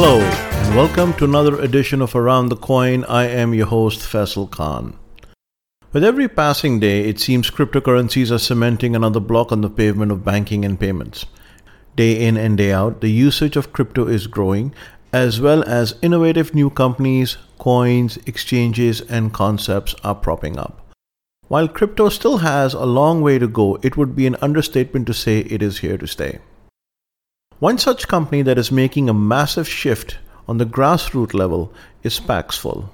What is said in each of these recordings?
Hello, and welcome to another edition of Around the Coin. I am your host, Faisal Khan. With every passing day, it seems cryptocurrencies are cementing another block on the pavement of banking and payments. Day in and day out, the usage of crypto is growing, as well as innovative new companies, coins, exchanges, and concepts are propping up. While crypto still has a long way to go, it would be an understatement to say it is here to stay. One such company that is making a massive shift on the grassroots level is Paxful.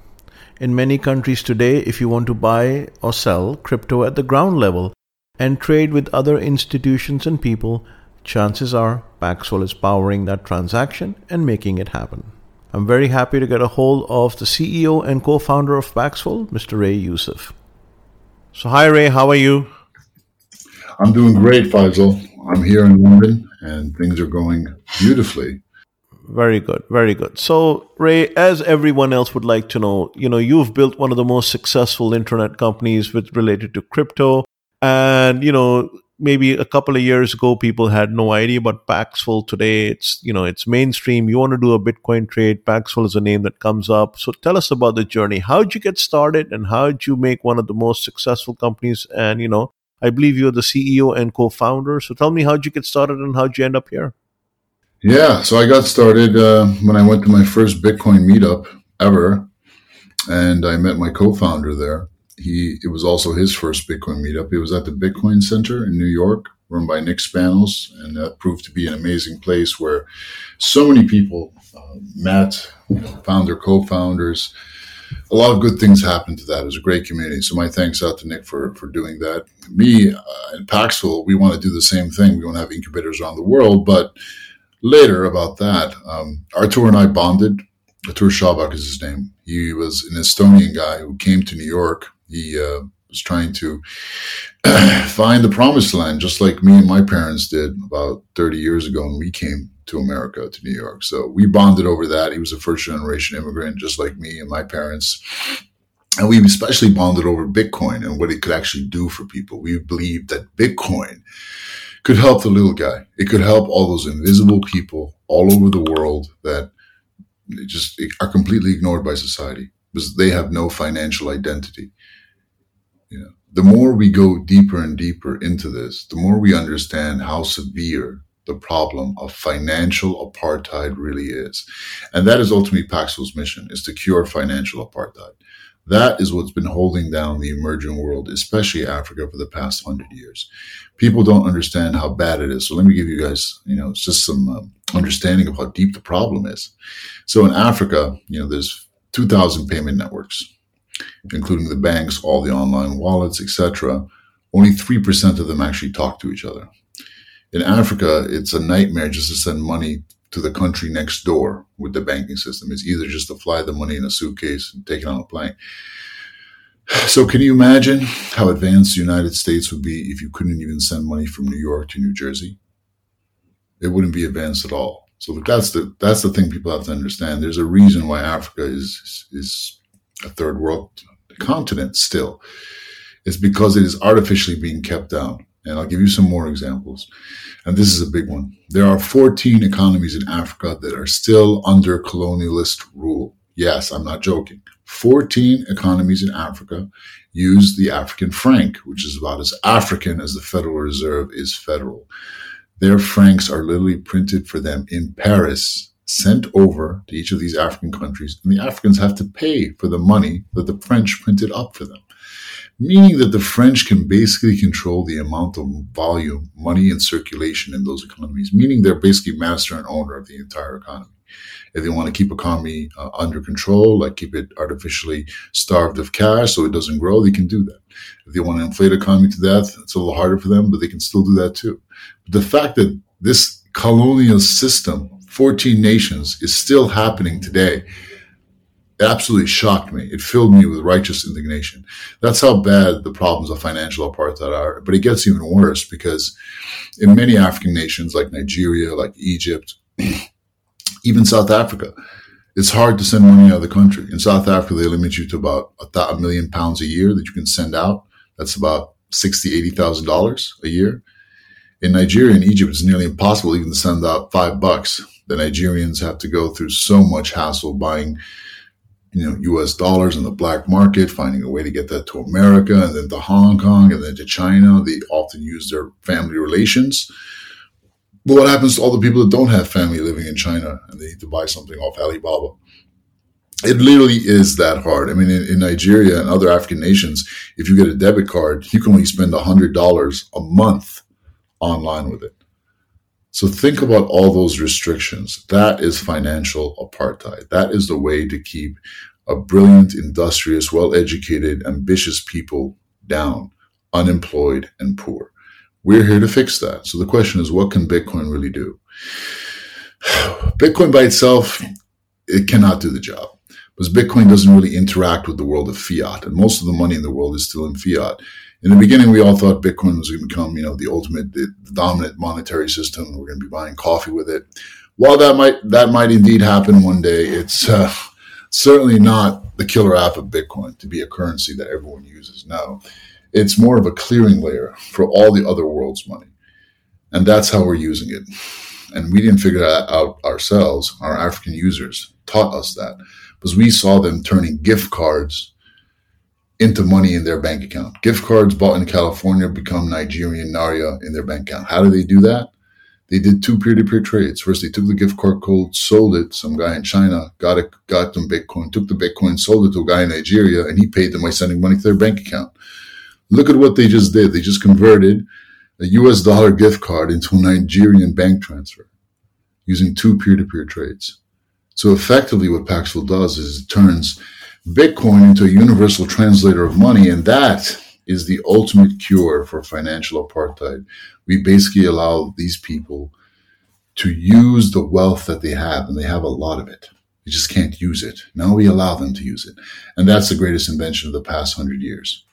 In many countries today, if you want to buy or sell crypto at the ground level and trade with other institutions and people, chances are Paxful is powering that transaction and making it happen. I'm very happy to get a hold of the CEO and co founder of Paxful, Mr. Ray Youssef. So, hi Ray, how are you? I'm doing great, Faisal. I'm here in London and things are going beautifully. Very good, very good. So, Ray, as everyone else would like to know, you know, you've built one of the most successful internet companies with related to crypto, and you know, maybe a couple of years ago, people had no idea about Paxful. Today, it's you know, it's mainstream. You want to do a Bitcoin trade, Paxful is a name that comes up. So, tell us about the journey. How did you get started, and how did you make one of the most successful companies? And you know, I believe you're the CEO and co-founder. So tell me, how'd you get started and how'd you end up here? Yeah, so I got started uh, when I went to my first Bitcoin meetup ever, and I met my co-founder there. He it was also his first Bitcoin meetup. It was at the Bitcoin Center in New York, run by Nick Spanos, and that proved to be an amazing place where so many people uh, met, you know, found their co-founders a lot of good things happened to that. It was a great community. So my thanks out to Nick for, for doing that. Me uh, Paxful, we want to do the same thing. We want to have incubators around the world. But later about that, um, Artur and I bonded. Artur Schaback is his name. He was an Estonian guy who came to New York. He uh, was trying to find the promised land, just like me and my parents did about 30 years ago when we came to America, to New York. So we bonded over that. He was a first generation immigrant, just like me and my parents. And we especially bonded over Bitcoin and what it could actually do for people. We believed that Bitcoin could help the little guy. It could help all those invisible people all over the world that just are completely ignored by society because they have no financial identity. You know, the more we go deeper and deeper into this, the more we understand how severe the problem of financial apartheid really is. And that is ultimately Paxful's mission is to cure financial apartheid. That is what's been holding down the emerging world, especially Africa, for the past hundred years. People don't understand how bad it is. So let me give you guys, you know, just some um, understanding of how deep the problem is. So in Africa, you know, there's 2,000 payment networks, including the banks, all the online wallets, etc. Only 3% of them actually talk to each other. In Africa, it's a nightmare just to send money to the country next door with the banking system. It's either just to fly the money in a suitcase and take it on a plane. So, can you imagine how advanced the United States would be if you couldn't even send money from New York to New Jersey? It wouldn't be advanced at all. So that's the that's the thing people have to understand. There's a reason why Africa is is a third world continent still. It's because it is artificially being kept down And I'll give you some more examples. And this is a big one. There are 14 economies in Africa that are still under colonialist rule. Yes, I'm not joking. 14 economies in Africa use the African franc, which is about as African as the Federal Reserve is federal. Their francs are literally printed for them in Paris, sent over to each of these African countries, and the Africans have to pay for the money that the French printed up for them. Meaning that the French can basically control the amount of volume, money in circulation in those economies, meaning they're basically master and owner of the entire economy. If they want to keep economy uh, under control, like keep it artificially starved of cash so it doesn't grow, they can do that. If they want to inflate economy to death, it's a little harder for them, but they can still do that too. But the fact that this colonial system, 14 nations, is still happening today, absolutely shocked me. It filled me with righteous indignation. That's how bad the problems of financial apartheid are. But it gets even worse because in many African nations like Nigeria, like Egypt, even South Africa, it's hard to send money out of the country. In South Africa, they limit you to about a, million pounds a year that you can send out. That's about sixty, eighty thousand dollars a year. In Nigeria and Egypt, it's nearly impossible even to send out five bucks. The Nigerians have to go through so much hassle buying, you know, U.S. dollars in the black market, finding a way to get that to America and then to Hong Kong and then to China. They often use their family relations but what happens to all the people that don't have family living in China and they need to buy something off Alibaba? It literally is that hard. I mean, in, in Nigeria and other African nations, if you get a debit card, you can only spend $100 a month online with it. So think about all those restrictions. That is financial apartheid. That is the way to keep a brilliant, industrious, well educated, ambitious people down, unemployed, and poor. We're here to fix that. So the question is, what can Bitcoin really do? Bitcoin by itself, it cannot do the job because Bitcoin doesn't really interact with the world of fiat, and most of the money in the world is still in fiat. In the beginning, we all thought Bitcoin was going to become, you know, the ultimate, the dominant monetary system. We're going to be buying coffee with it. While that might that might indeed happen one day, it's uh, certainly not the killer app of Bitcoin to be a currency that everyone uses. No, it's more of a clearing layer for all the other world's money. And that's how we're using it. And we didn't figure that out ourselves. Our African users taught us that because we saw them turning gift cards into money in their bank account. Gift cards bought in California become Nigerian Naira in their bank account. How do they do that? They did two peer-to-peer trades. First, they took the gift card code, sold it. Some guy in China got it, got them Bitcoin, took the Bitcoin, sold it to a guy in Nigeria, and he paid them by sending money to their bank account. Look at what they just did. They just converted a US dollar gift card into a Nigerian bank transfer using two peer to peer trades. So effectively, what Paxful does is it turns Bitcoin into a universal translator of money, and that is the ultimate cure for financial apartheid. We basically allow these people to use the wealth that they have, and they have a lot of it. They just can't use it. Now we allow them to use it. And that's the greatest invention of the past hundred years.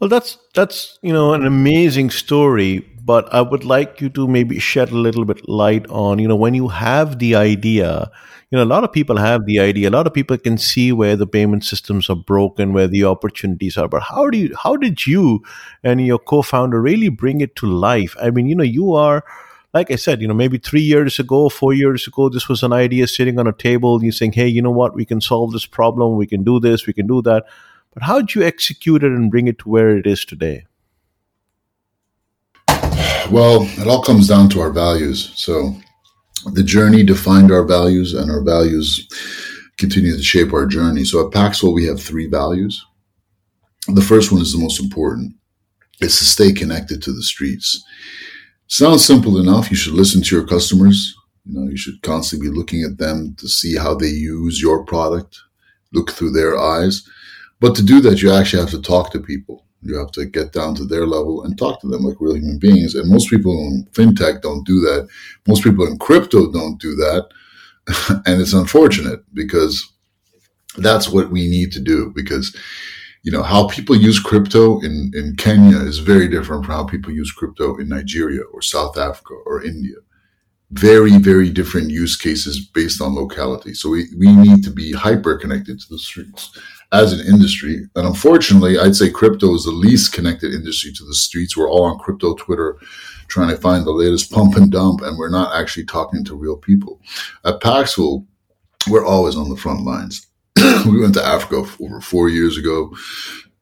Well, that's that's you know an amazing story, but I would like you to maybe shed a little bit light on you know when you have the idea. You know, a lot of people have the idea. A lot of people can see where the payment systems are broken, where the opportunities are. But how do you? How did you and your co-founder really bring it to life? I mean, you know, you are like I said, you know, maybe three years ago, four years ago, this was an idea sitting on a table. And you're saying, "Hey, you know what? We can solve this problem. We can do this. We can do that." But how did you execute it and bring it to where it is today? Well, it all comes down to our values. So the journey defined our values, and our values continue to shape our journey. So at Paxful, we have three values. The first one is the most important. It's to stay connected to the streets. Sounds simple enough. You should listen to your customers. You know, you should constantly be looking at them to see how they use your product, look through their eyes. But to do that, you actually have to talk to people. You have to get down to their level and talk to them like real human beings. And most people in fintech don't do that. Most people in crypto don't do that. and it's unfortunate because that's what we need to do because you know how people use crypto in, in kenya is very different from how people use crypto in nigeria or south africa or india very, very different use cases based on locality. So we, we need to be hyper connected to the streets as an industry. And unfortunately, I'd say crypto is the least connected industry to the streets. We're all on crypto Twitter trying to find the latest pump and dump, and we're not actually talking to real people. At Paxful, we're always on the front lines. we went to Africa over four years ago.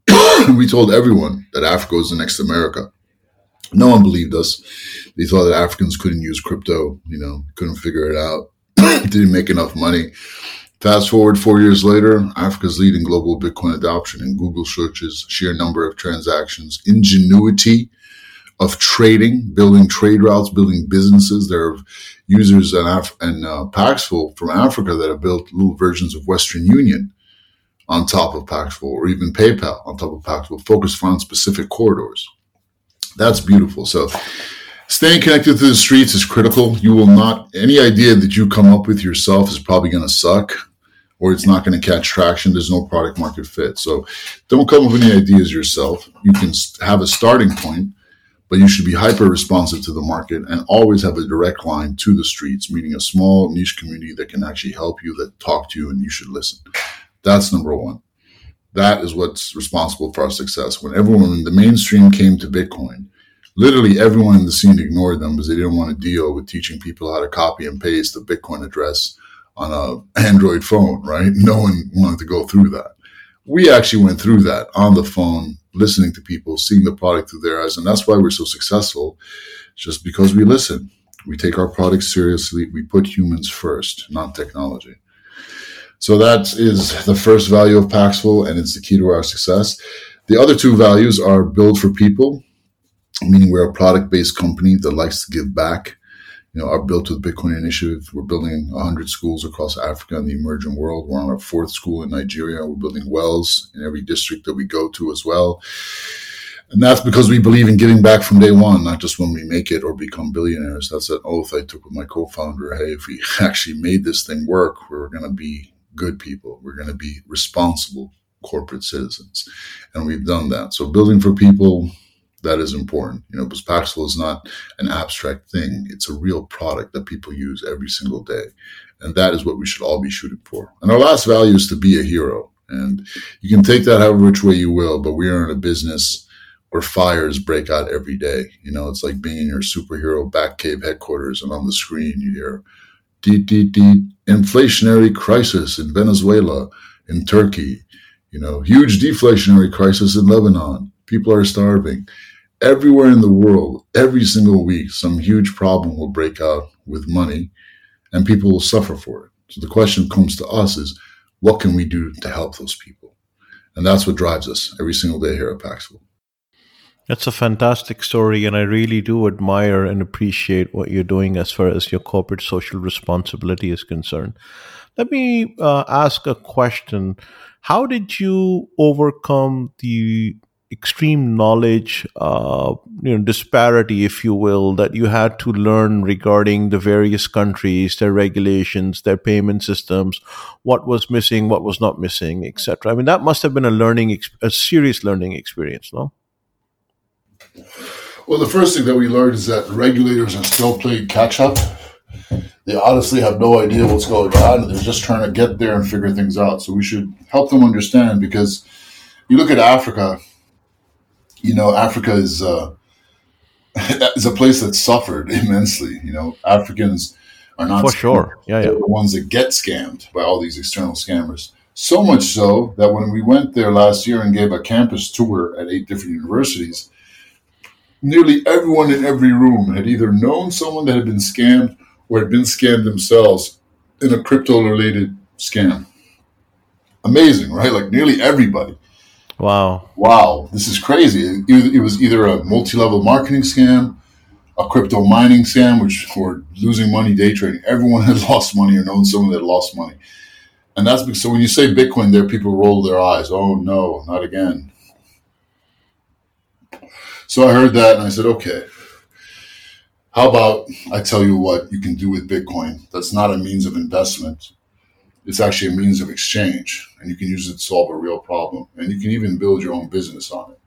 we told everyone that Africa was the next America. No one believed us. They thought that Africans couldn't use crypto, you know, couldn't figure it out, didn't make enough money. Fast forward four years later, Africa's leading global Bitcoin adoption in Google searches, sheer number of transactions, ingenuity of trading, building trade routes, building businesses. There are users and, Af- and uh, Paxful from Africa that have built little versions of Western Union on top of Paxful or even PayPal on top of Paxful, focused on specific corridors. That's beautiful. So staying connected to the streets is critical. You will not, any idea that you come up with yourself is probably going to suck or it's not going to catch traction. There's no product market fit. So don't come up with any ideas yourself. You can have a starting point, but you should be hyper responsive to the market and always have a direct line to the streets, meaning a small niche community that can actually help you, that talk to you, and you should listen. That's number one. That is what's responsible for our success. When everyone in the mainstream came to Bitcoin, literally everyone in the scene ignored them because they didn't want to deal with teaching people how to copy and paste a Bitcoin address on a Android phone, right? No one wanted to go through that. We actually went through that on the phone, listening to people, seeing the product through their eyes. And that's why we're so successful, just because we listen. We take our products seriously. We put humans first, not technology. So that is the first value of Paxful, and it's the key to our success. The other two values are build for people, meaning we're a product based company that likes to give back. You know, our Built with Bitcoin initiative, we're building 100 schools across Africa and the emerging world. We're on our fourth school in Nigeria. We're building wells in every district that we go to as well. And that's because we believe in giving back from day one, not just when we make it or become billionaires. That's an oath I took with my co founder. Hey, if we actually made this thing work, we're going to be good people. We're going to be responsible corporate citizens. And we've done that. So building for people, that is important. You know, because Paxful is not an abstract thing. It's a real product that people use every single day. And that is what we should all be shooting for. And our last value is to be a hero. And you can take that however which way you will, but we are in a business where fires break out every day. You know, it's like being in your superhero Batcave headquarters and on the screen you hear deep, deep, deep inflationary crisis in Venezuela, in Turkey, you know, huge deflationary crisis in Lebanon. People are starving. Everywhere in the world, every single week, some huge problem will break out with money and people will suffer for it. So the question comes to us is, what can we do to help those people? And that's what drives us every single day here at Paxful. That's a fantastic story, and I really do admire and appreciate what you're doing as far as your corporate social responsibility is concerned. Let me uh, ask a question. How did you overcome the extreme knowledge uh, you know disparity if you will that you had to learn regarding the various countries their regulations their payment systems what was missing what was not missing etc i mean that must have been a learning a serious learning experience no well, the first thing that we learned is that regulators are still playing catch up. They honestly have no idea what's going on. They're just trying to get there and figure things out. So we should help them understand because you look at Africa, you know, Africa is, uh, is a place that suffered immensely. You know, Africans are not for sure. Yeah, yeah. the ones that get scammed by all these external scammers. So much so that when we went there last year and gave a campus tour at eight different universities, nearly everyone in every room had either known someone that had been scammed or had been scammed themselves in a crypto related scam. Amazing, right? Like nearly everybody. Wow. Wow, this is crazy. It, it was either a multi level marketing scam, a crypto mining scam, which for losing money day trading. Everyone had lost money or known someone that lost money. And that's because, so when you say Bitcoin there, people roll their eyes. Oh no, not again. So I heard that and I said, okay, how about I tell you what you can do with Bitcoin that's not a means of investment? It's actually a means of exchange, and you can use it to solve a real problem. And you can even build your own business on it.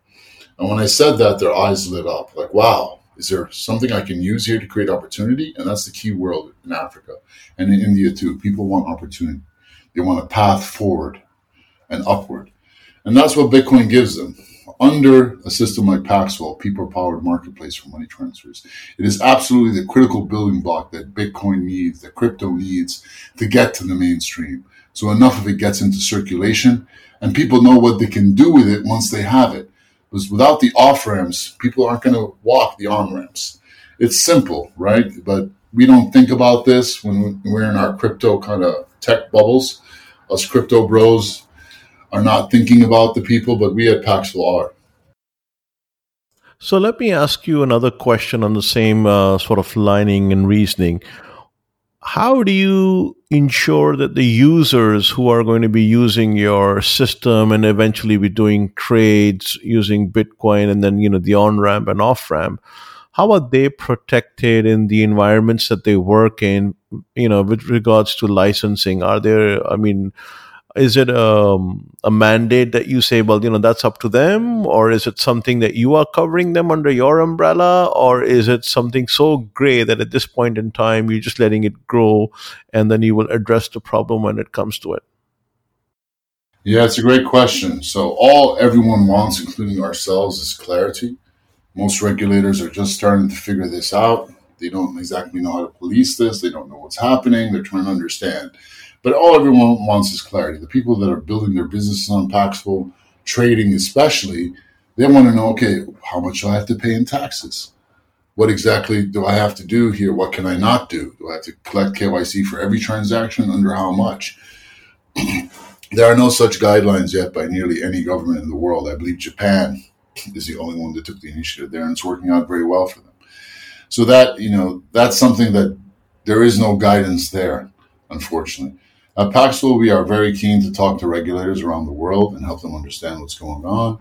And when I said that, their eyes lit up like, wow, Is there something I can use here to create opportunity? And that's the key word in Africa and in India too. People want opportunity. They want a path forward and upward. And that's what Bitcoin gives them. Under a system like Paxful, people powered marketplace for money transfers, it is absolutely the critical building block that Bitcoin needs, that crypto needs to get to the mainstream. So enough of it gets into circulation and people know what they can do with it once they have it. Because without the off ramps, people aren't going to walk the on ramps. It's simple, right? But we don't think about this when we're in our crypto kind of tech bubbles. Us crypto bros are not thinking about the people, but we at Paxful are. So let me ask you another question on the same uh, sort of lining and reasoning. How do you ensure that the users who are going to be using your system and eventually be doing trades using Bitcoin and then, you know, the on ramp and off ramp, how are they protected in the environments that they work in, you know, with regards to licensing? Are there, I mean, is it um, a mandate that you say well you know that's up to them? Or is it something that you are covering them under your umbrella? Or is it something so gray that at this point in time you're just letting it grow and then you will address the problem when it comes to it? Yeah it's a great question. So all everyone wants including ourselves is clarity. Most regulators are just starting to figure this out. They don't exactly know how to police this. They don't know what's happening. They're trying to understand but all everyone wants is clarity. The people that are building their businesses on Paxful, trading especially, they want to know, okay, how much do I have to pay in taxes? What exactly do I have to do here? What can I not do? Do I have to collect KYC for every transaction? Under how much? there are no such guidelines yet by nearly any government in the world. I believe Japan is the only one that took the initiative there, and it's working out very well for them. So that you know, that's something that there is no guidance there, unfortunately. Uh, At Paxful, we are very keen to talk to regulators around the world and help them understand what's going on,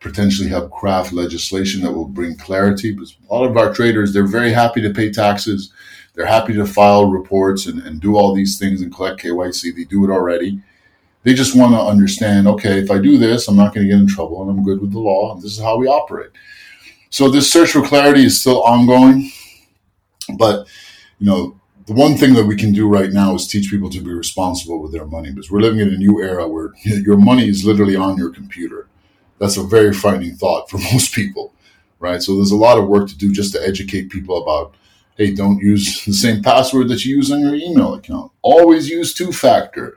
potentially help craft legislation that will bring clarity. Because all of our traders, they're very happy to pay taxes. They're happy to file reports and, and do all these things and collect KYC. They do it already. They just want to understand, okay, if I do this, I'm not going to get in trouble and I'm good with the law. And this is how we operate. So this search for clarity is still ongoing. But, you know, the one thing that we can do right now is teach people to be responsible with their money because we're living in a new era where your money is literally on your computer. That's a very frightening thought for most people, right? So there's a lot of work to do just to educate people about, hey, don't use the same password that you use on your email account. Always use two factor,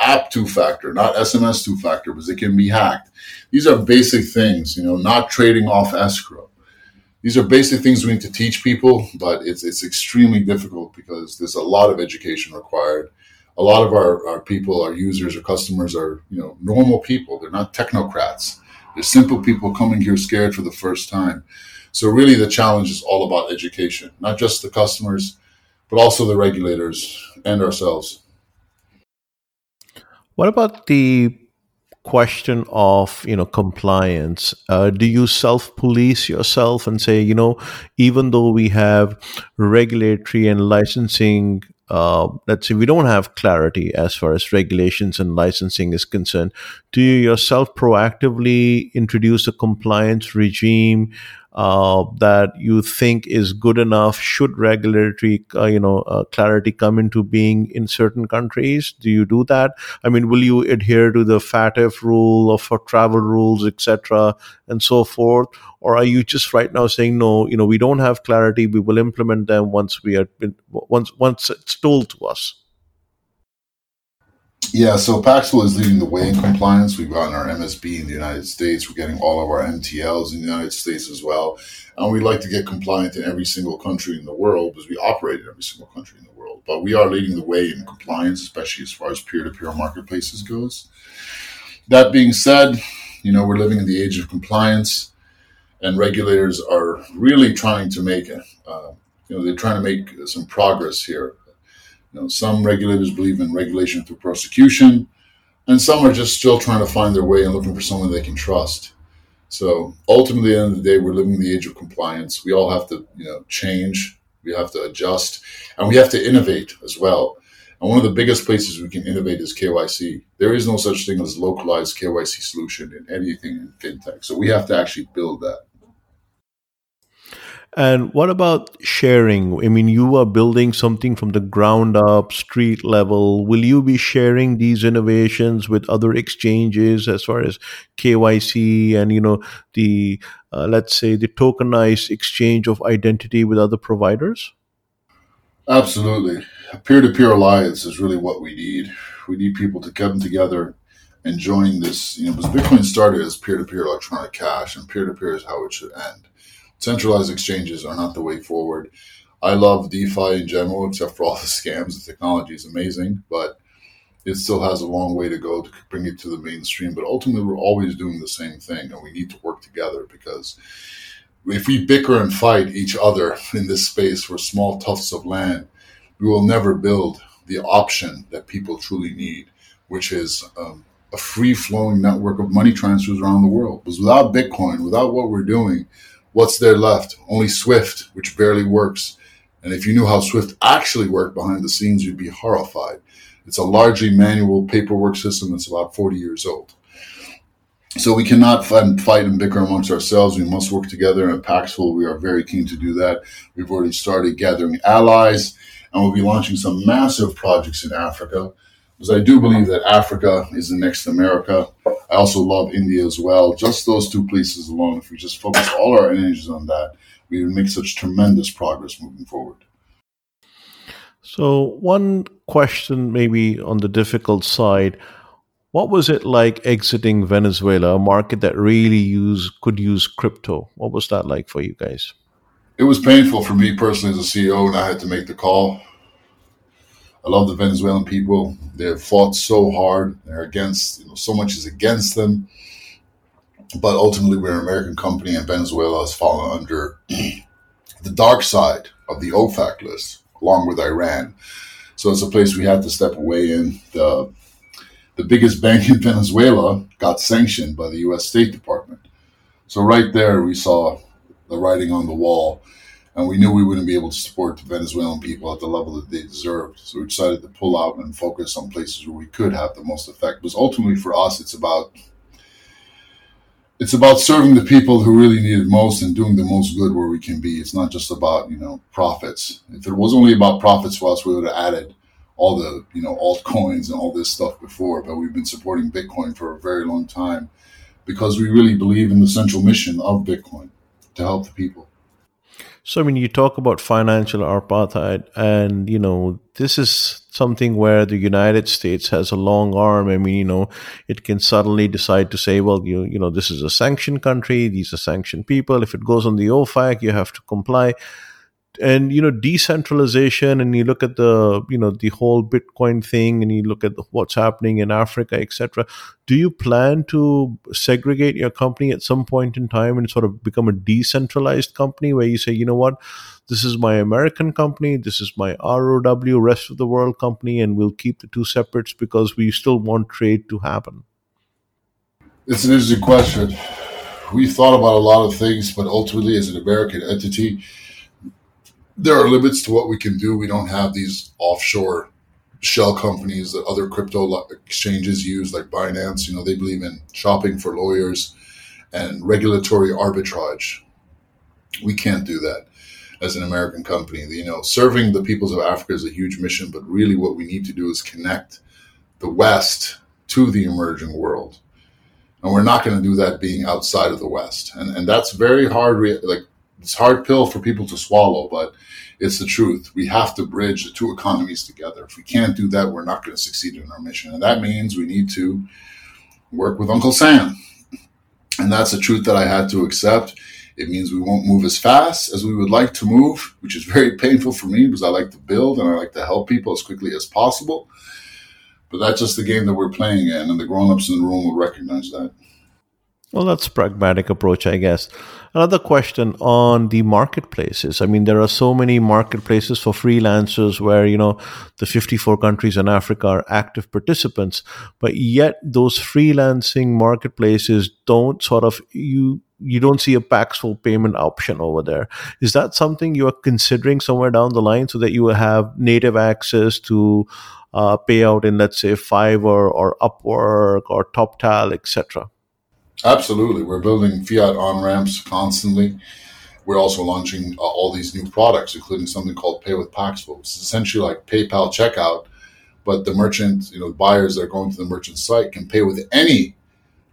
app two factor, not SMS two factor, because it can be hacked. These are basic things, you know, not trading off escrow these are basic things we need to teach people, but it's it's extremely difficult because there's a lot of education required. A lot of our, our people, our users, our customers are you know normal people. They're not technocrats. They're simple people coming here scared for the first time. So really, the challenge is all about education, not just the customers, but also the regulators and ourselves. What about the question of you know compliance uh, do you self police yourself and say you know even though we have regulatory and licensing uh, let's say we don't have clarity as far as regulations and licensing is concerned do you yourself proactively introduce a compliance regime uh, that you think is good enough? Should regulatory uh, you know uh, clarity come into being in certain countries? Do you do that? I mean will you adhere to the FATF rule or for travel rules etc and so forth? Or are you just right now saying no you know we don't have clarity. We will implement them once we are once once it's told to us yeah, so Paxful is leading the way in compliance. We've gotten our MSB in the United States. We're getting all of our MTLs in the United States as well. And we'd like to get compliant in every single country in the world because we operate in every single country in the world. But we are leading the way in compliance, especially as far as peer-to-peer marketplaces goes. That being said, you know, we're living in the age of compliance and regulators are really trying to make, uh, you know, they're trying to make some progress here you know, some regulators believe in regulation through prosecution, and some are just still trying to find their way and looking for someone they can trust. So ultimately, at the end of the day, we're living in the age of compliance. We all have to, you know, change. We have to adjust, and we have to innovate as well. And one of the biggest places we can innovate is KYC. There is no such thing as localized KYC solution in anything in fintech. So we have to actually build that. And what about sharing? I mean, you are building something from the ground up, street level. Will you be sharing these innovations with other exchanges as far as KYC and you know the uh, let's say the tokenized exchange of identity with other providers? Absolutely, peer to peer alliance is really what we need. We need people to come together and join this. You know, because Bitcoin started as peer to peer electronic cash, and peer to peer is how it should end centralized exchanges are not the way forward. I love DeFi in general, except for all the scams. The technology is amazing, but it still has a long way to go to bring it to the mainstream. But ultimately, we're always doing the same thing, and we need to work together because if we bicker and fight each other in this space for small tufts of land, we will never build the option that people truly need, which is um, a free flowing network of money transfers around the world. Because without Bitcoin, without what we're doing, what's there left? Only Swift, which barely works. And if you knew how Swift actually worked behind the scenes, you'd be horrified. It's a largely manual paperwork system that's about 40 years old. So we cannot fight and bicker amongst ourselves. We must work together. And at Paxful, we are very keen to do that. We've already started gathering allies, and we'll be launching some massive projects in Africa because I do believe that Africa is the next America. I also love India as well. Just those two places alone, if we just focus all our energies on that, we would make such tremendous progress moving forward. So, one question, maybe on the difficult side, what was it like exiting Venezuela, a market that really use could use crypto? What was that like for you guys? It was painful for me personally as a CEO, and I had to make the call. I love the Venezuelan people. They have fought so hard. They're against, you know, so much is against them. But ultimately, we're an American company, and Venezuela has fallen under the dark side of the OFAC list, along with Iran. So it's a place we had to step away in. The, the biggest bank in Venezuela got sanctioned by the U.S. State Department. So right there, we saw the writing on the wall and we knew we wouldn't be able to support the Venezuelan people at the level that they deserved. So we decided to pull out and focus on places where we could have the most effect. Because ultimately, for us, it's about it's about serving the people who really need it most and doing the most good where we can be. It's not just about you know profits. If it was only about profits for us, we would have added all the you know altcoins and all this stuff before. But we've been supporting Bitcoin for a very long time because we really believe in the central mission of Bitcoin to help the people. So, I mean, you talk about financial apartheid, and you know, this is something where the United States has a long arm. I mean, you know, it can suddenly decide to say, well, you you know, this is a sanctioned country; these are sanctioned people. If it goes on the OFAC, you have to comply and you know decentralization and you look at the you know the whole bitcoin thing and you look at the, what's happening in africa etc do you plan to segregate your company at some point in time and sort of become a decentralized company where you say you know what? This is my american company this is my row rest of the world company and we'll keep the two separates because we still want trade to happen it's an interesting question. We thought about a lot of things but ultimately as an american entity there are limits to what we can do. We don't have these offshore shell companies that other crypto exchanges use, like Binance. You know, they believe in shopping for lawyers and regulatory arbitrage. We can't do that as an American company. You know, serving the peoples of Africa is a huge mission, but really what we need to do is connect the West to the emerging world. And we're not going to do that being outside of the West. And, and that's very hard. Like, it's hard pill for people to swallow, but it's the truth. We have to bridge the two economies together. If we can't do that, we're not going to succeed in our mission. And that means we need to work with Uncle Sam. And that's a truth that I had to accept. It means we won't move as fast as we would like to move, which is very painful for me because I like to build and I like to help people as quickly as possible. But that's just the game that we're playing in, and the grown ups in the room will recognize that. Well, that's a pragmatic approach, I guess. Another question on the marketplaces. I mean, there are so many marketplaces for freelancers where, you know, the 54 countries in Africa are active participants, but yet those freelancing marketplaces don't sort of, you, you don't see a Paxful payment option over there. Is that something you are considering somewhere down the line so that you will have native access to uh, payout in, let's say, Fiverr or Upwork or TopTal, etc.? Absolutely. We're building fiat on ramps constantly. we're also launching uh, all these new products, including something called Pay with Paxful. It's essentially like PayPal checkout, but the merchant, you know, buyers that are going to the merchant site can pay with any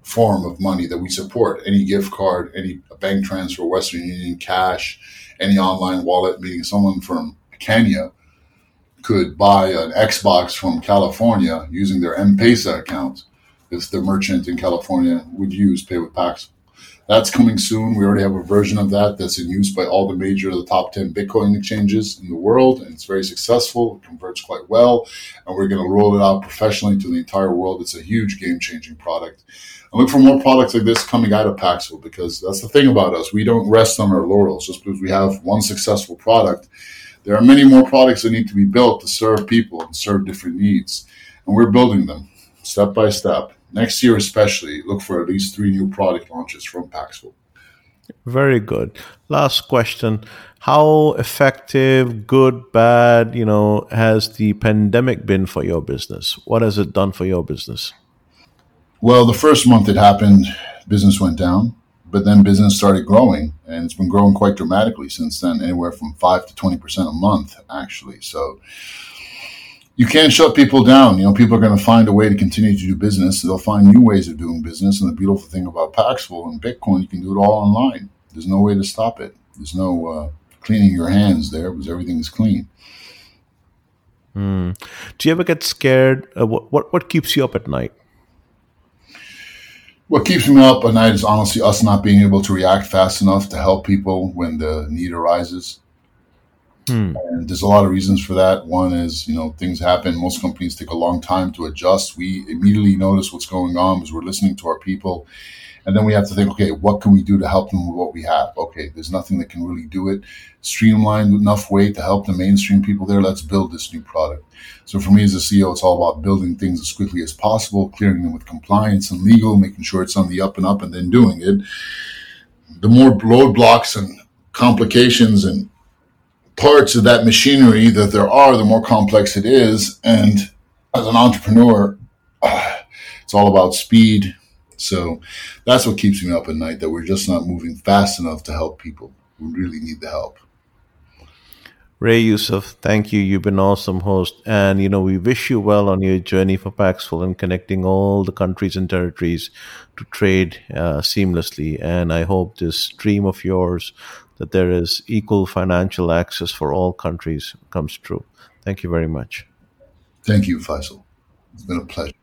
form of money that we support any gift card, any bank transfer, Western Union, cash, any online wallet, meaning someone from Kenya could buy an Xbox from California using their M Pesa account if the merchant in California would use Pay with Paxful. That's coming soon. We already have a version of that that's in use by all the major, the top 10 Bitcoin exchanges in the world, and it's very successful. It converts quite well, and we're going to roll it out professionally to the entire world. It's a huge game changing product. And look for more products like this coming out of Paxful because that's the thing about us. We don't rest on our laurels just because we have one successful product. There are many more products that need to be built to serve people and serve different needs, and we're building them step by step. Next year especially look for at least three new product launches from paxful. Very good. Last question. How effective good bad you know has the pandemic been for your business? What has it done for your business? Well the first month it happened business went down but then business started growing and it's been growing quite dramatically since then anywhere from 5 to 20% a month actually. So you can't shut people down. You know, people are going to find a way to continue to do business. They'll find new ways of doing business. And the beautiful thing about Paxful and Bitcoin, you can do it all online. There's no way to stop it. There's no uh, cleaning your hands there because everything is clean. Mm. Do you ever get scared? Uh, what, what what keeps you up at night? What keeps me up at night is honestly us not being able to react fast enough to help people when the need arises. Hmm. And there's a lot of reasons for that. One is, you know, things happen. Most companies take a long time to adjust. We immediately notice what's going on because we're listening to our people. And then we have to think, okay, what can we do to help them with what we have? Okay, there's nothing that can really do it. Streamlined enough way to help the mainstream people there. Let's build this new product. So for me as a CEO, it's all about building things as quickly as possible, clearing them with compliance and legal, making sure it's on the up and up, and then doing it. The more roadblocks and complications and parts of that machinery that there are, the more complex it is. And as an entrepreneur, uh, it's all about speed. So that's what keeps me up at night that we're just not moving fast enough to help people who really need the help. Ray Youssef, thank you. You've been an awesome host. And, you know, we wish you well on your journey for Paxful and connecting all the countries and territories to trade uh, seamlessly. And I hope this dream of yours that there is equal financial access for all countries comes true. Thank you very much. Thank you, Faisal. It's been a pleasure.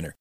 winner.